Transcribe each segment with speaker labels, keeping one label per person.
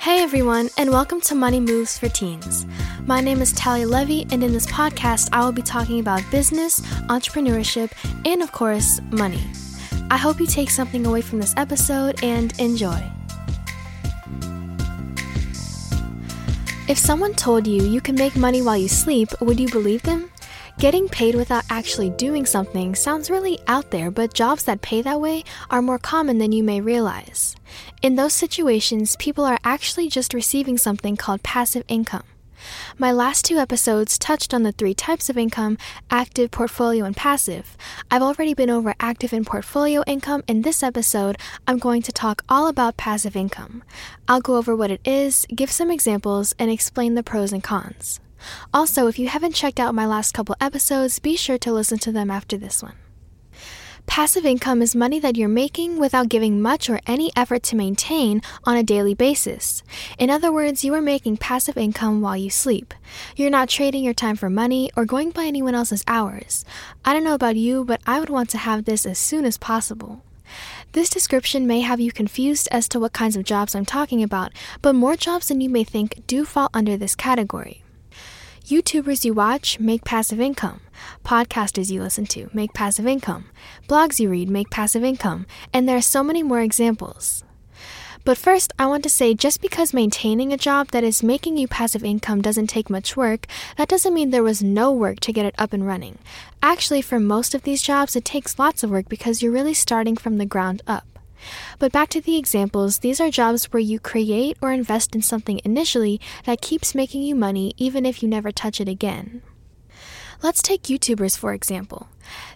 Speaker 1: Hey everyone, and welcome to Money Moves for Teens. My name is Talia Levy, and in this podcast, I will be talking about business, entrepreneurship, and of course, money. I hope you take something away from this episode and enjoy. If someone told you you can make money while you sleep, would you believe them? Getting paid without actually doing something sounds really out there, but jobs that pay that way are more common than you may realize. In those situations, people are actually just receiving something called passive income. My last two episodes touched on the three types of income active, portfolio, and passive. I've already been over active and portfolio income. In this episode, I'm going to talk all about passive income. I'll go over what it is, give some examples, and explain the pros and cons. Also, if you haven't checked out my last couple episodes, be sure to listen to them after this one. Passive income is money that you're making without giving much or any effort to maintain on a daily basis. In other words, you are making passive income while you sleep. You're not trading your time for money or going by anyone else's hours. I don't know about you, but I would want to have this as soon as possible. This description may have you confused as to what kinds of jobs I'm talking about, but more jobs than you may think do fall under this category. YouTubers you watch make passive income. Podcasters you listen to make passive income. Blogs you read make passive income. And there are so many more examples. But first, I want to say just because maintaining a job that is making you passive income doesn't take much work, that doesn't mean there was no work to get it up and running. Actually, for most of these jobs, it takes lots of work because you're really starting from the ground up. But back to the examples, these are jobs where you create or invest in something initially that keeps making you money even if you never touch it again. Let's take YouTubers for example.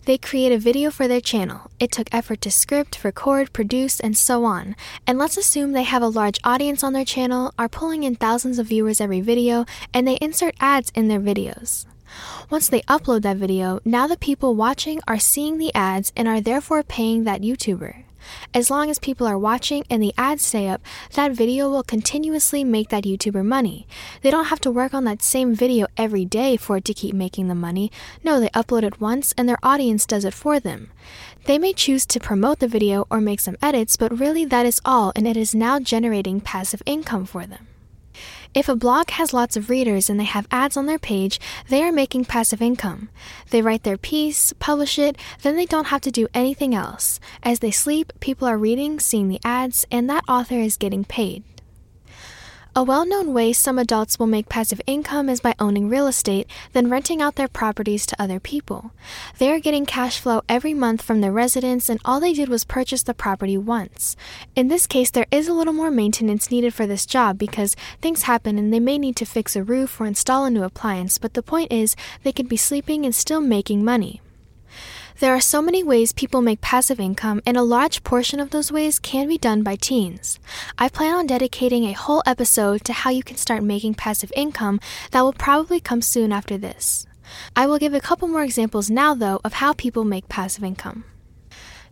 Speaker 1: They create a video for their channel. It took effort to script, record, produce, and so on. And let's assume they have a large audience on their channel, are pulling in thousands of viewers every video, and they insert ads in their videos. Once they upload that video, now the people watching are seeing the ads and are therefore paying that YouTuber. As long as people are watching and the ads stay up, that video will continuously make that YouTuber money. They don't have to work on that same video every day for it to keep making them money. No, they upload it once and their audience does it for them. They may choose to promote the video or make some edits, but really that is all, and it is now generating passive income for them. If a blog has lots of readers and they have ads on their page, they are making passive income. They write their piece, publish it, then they don't have to do anything else. As they sleep, people are reading, seeing the ads, and that author is getting paid. A well known way some adults will make passive income is by owning real estate, then renting out their properties to other people. They are getting cash flow every month from their residence, and all they did was purchase the property once. In this case, there is a little more maintenance needed for this job because things happen and they may need to fix a roof or install a new appliance, but the point is, they could be sleeping and still making money. There are so many ways people make passive income, and a large portion of those ways can be done by teens. I plan on dedicating a whole episode to how you can start making passive income that will probably come soon after this. I will give a couple more examples now, though, of how people make passive income.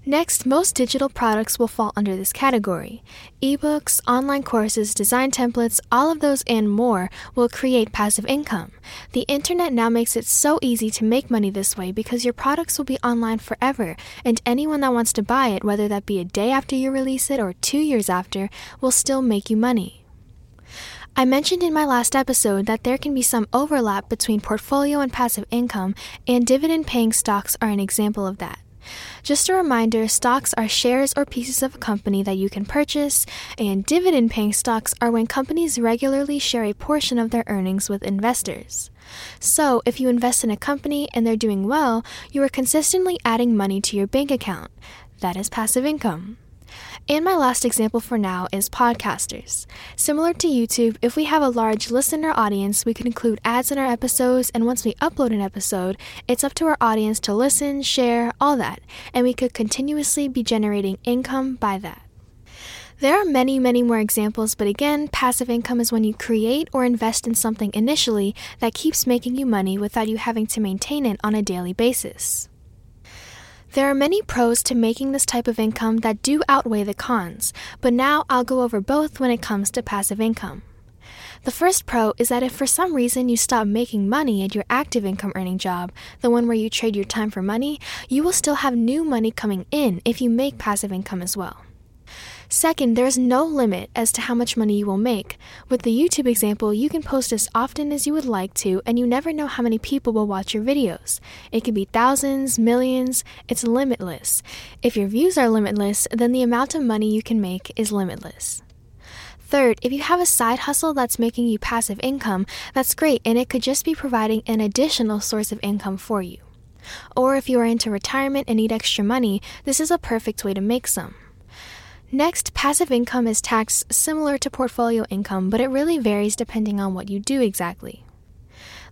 Speaker 1: Next, most digital products will fall under this category. Ebooks, online courses, design templates, all of those and more will create passive income. The internet now makes it so easy to make money this way because your products will be online forever, and anyone that wants to buy it, whether that be a day after you release it or two years after, will still make you money. I mentioned in my last episode that there can be some overlap between portfolio and passive income, and dividend paying stocks are an example of that. Just a reminder stocks are shares or pieces of a company that you can purchase, and dividend paying stocks are when companies regularly share a portion of their earnings with investors. So, if you invest in a company and they're doing well, you are consistently adding money to your bank account. That is passive income. And my last example for now is podcasters. Similar to YouTube, if we have a large listener audience, we can include ads in our episodes, and once we upload an episode, it's up to our audience to listen, share, all that, and we could continuously be generating income by that. There are many, many more examples, but again, passive income is when you create or invest in something initially that keeps making you money without you having to maintain it on a daily basis. There are many pros to making this type of income that do outweigh the cons, but now I'll go over both when it comes to passive income. The first pro is that if for some reason you stop making money at your active income earning job, the one where you trade your time for money, you will still have new money coming in if you make passive income as well. Second, there is no limit as to how much money you will make. With the YouTube example, you can post as often as you would like to, and you never know how many people will watch your videos. It could be thousands, millions, it's limitless. If your views are limitless, then the amount of money you can make is limitless. Third, if you have a side hustle that's making you passive income, that's great and it could just be providing an additional source of income for you. Or if you are into retirement and need extra money, this is a perfect way to make some. Next, passive income is taxed similar to portfolio income, but it really varies depending on what you do exactly.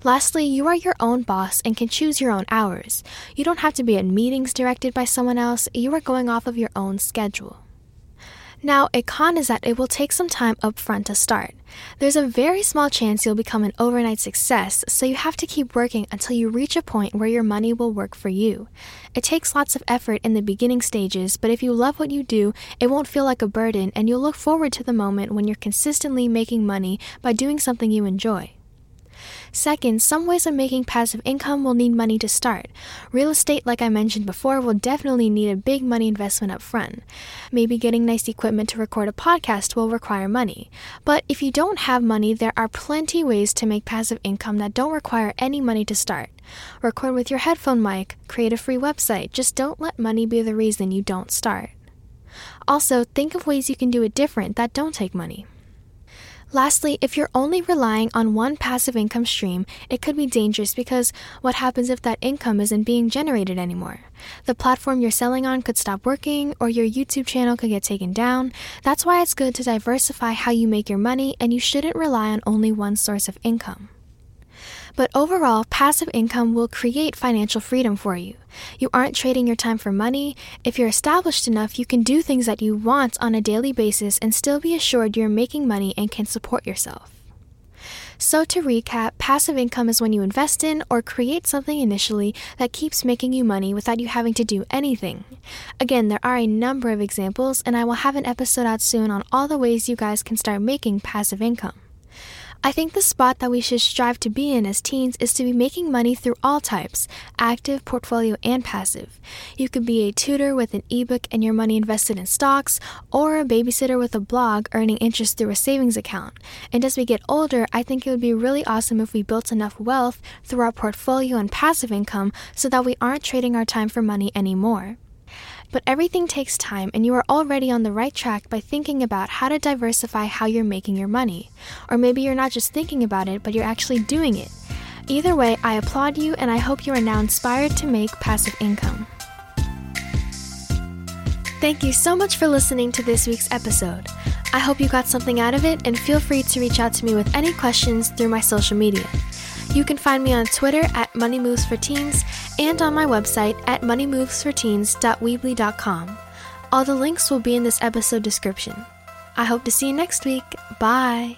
Speaker 1: Lastly, you are your own boss and can choose your own hours. You don't have to be at meetings directed by someone else, you are going off of your own schedule. Now, a con is that it will take some time upfront to start. There's a very small chance you'll become an overnight success, so you have to keep working until you reach a point where your money will work for you. It takes lots of effort in the beginning stages, but if you love what you do, it won't feel like a burden and you'll look forward to the moment when you're consistently making money by doing something you enjoy. Second, some ways of making passive income will need money to start. Real estate, like I mentioned before, will definitely need a big money investment up front. Maybe getting nice equipment to record a podcast will require money. But if you don't have money, there are plenty ways to make passive income that don't require any money to start. Record with your headphone mic, create a free website, just don't let money be the reason you don't start. Also, think of ways you can do it different that don't take money. Lastly, if you're only relying on one passive income stream, it could be dangerous because what happens if that income isn't being generated anymore? The platform you're selling on could stop working, or your YouTube channel could get taken down. That's why it's good to diversify how you make your money, and you shouldn't rely on only one source of income. But overall, passive income will create financial freedom for you. You aren't trading your time for money. If you're established enough, you can do things that you want on a daily basis and still be assured you're making money and can support yourself. So, to recap, passive income is when you invest in or create something initially that keeps making you money without you having to do anything. Again, there are a number of examples, and I will have an episode out soon on all the ways you guys can start making passive income. I think the spot that we should strive to be in as teens is to be making money through all types active, portfolio, and passive. You could be a tutor with an ebook and your money invested in stocks, or a babysitter with a blog earning interest through a savings account. And as we get older, I think it would be really awesome if we built enough wealth through our portfolio and passive income so that we aren't trading our time for money anymore. But everything takes time, and you are already on the right track by thinking about how to diversify how you're making your money. Or maybe you're not just thinking about it, but you're actually doing it. Either way, I applaud you, and I hope you are now inspired to make passive income. Thank you so much for listening to this week's episode. I hope you got something out of it, and feel free to reach out to me with any questions through my social media. You can find me on Twitter at Money Moves for Teens and on my website at moneymovesforteens.weebly.com. All the links will be in this episode description. I hope to see you next week. Bye.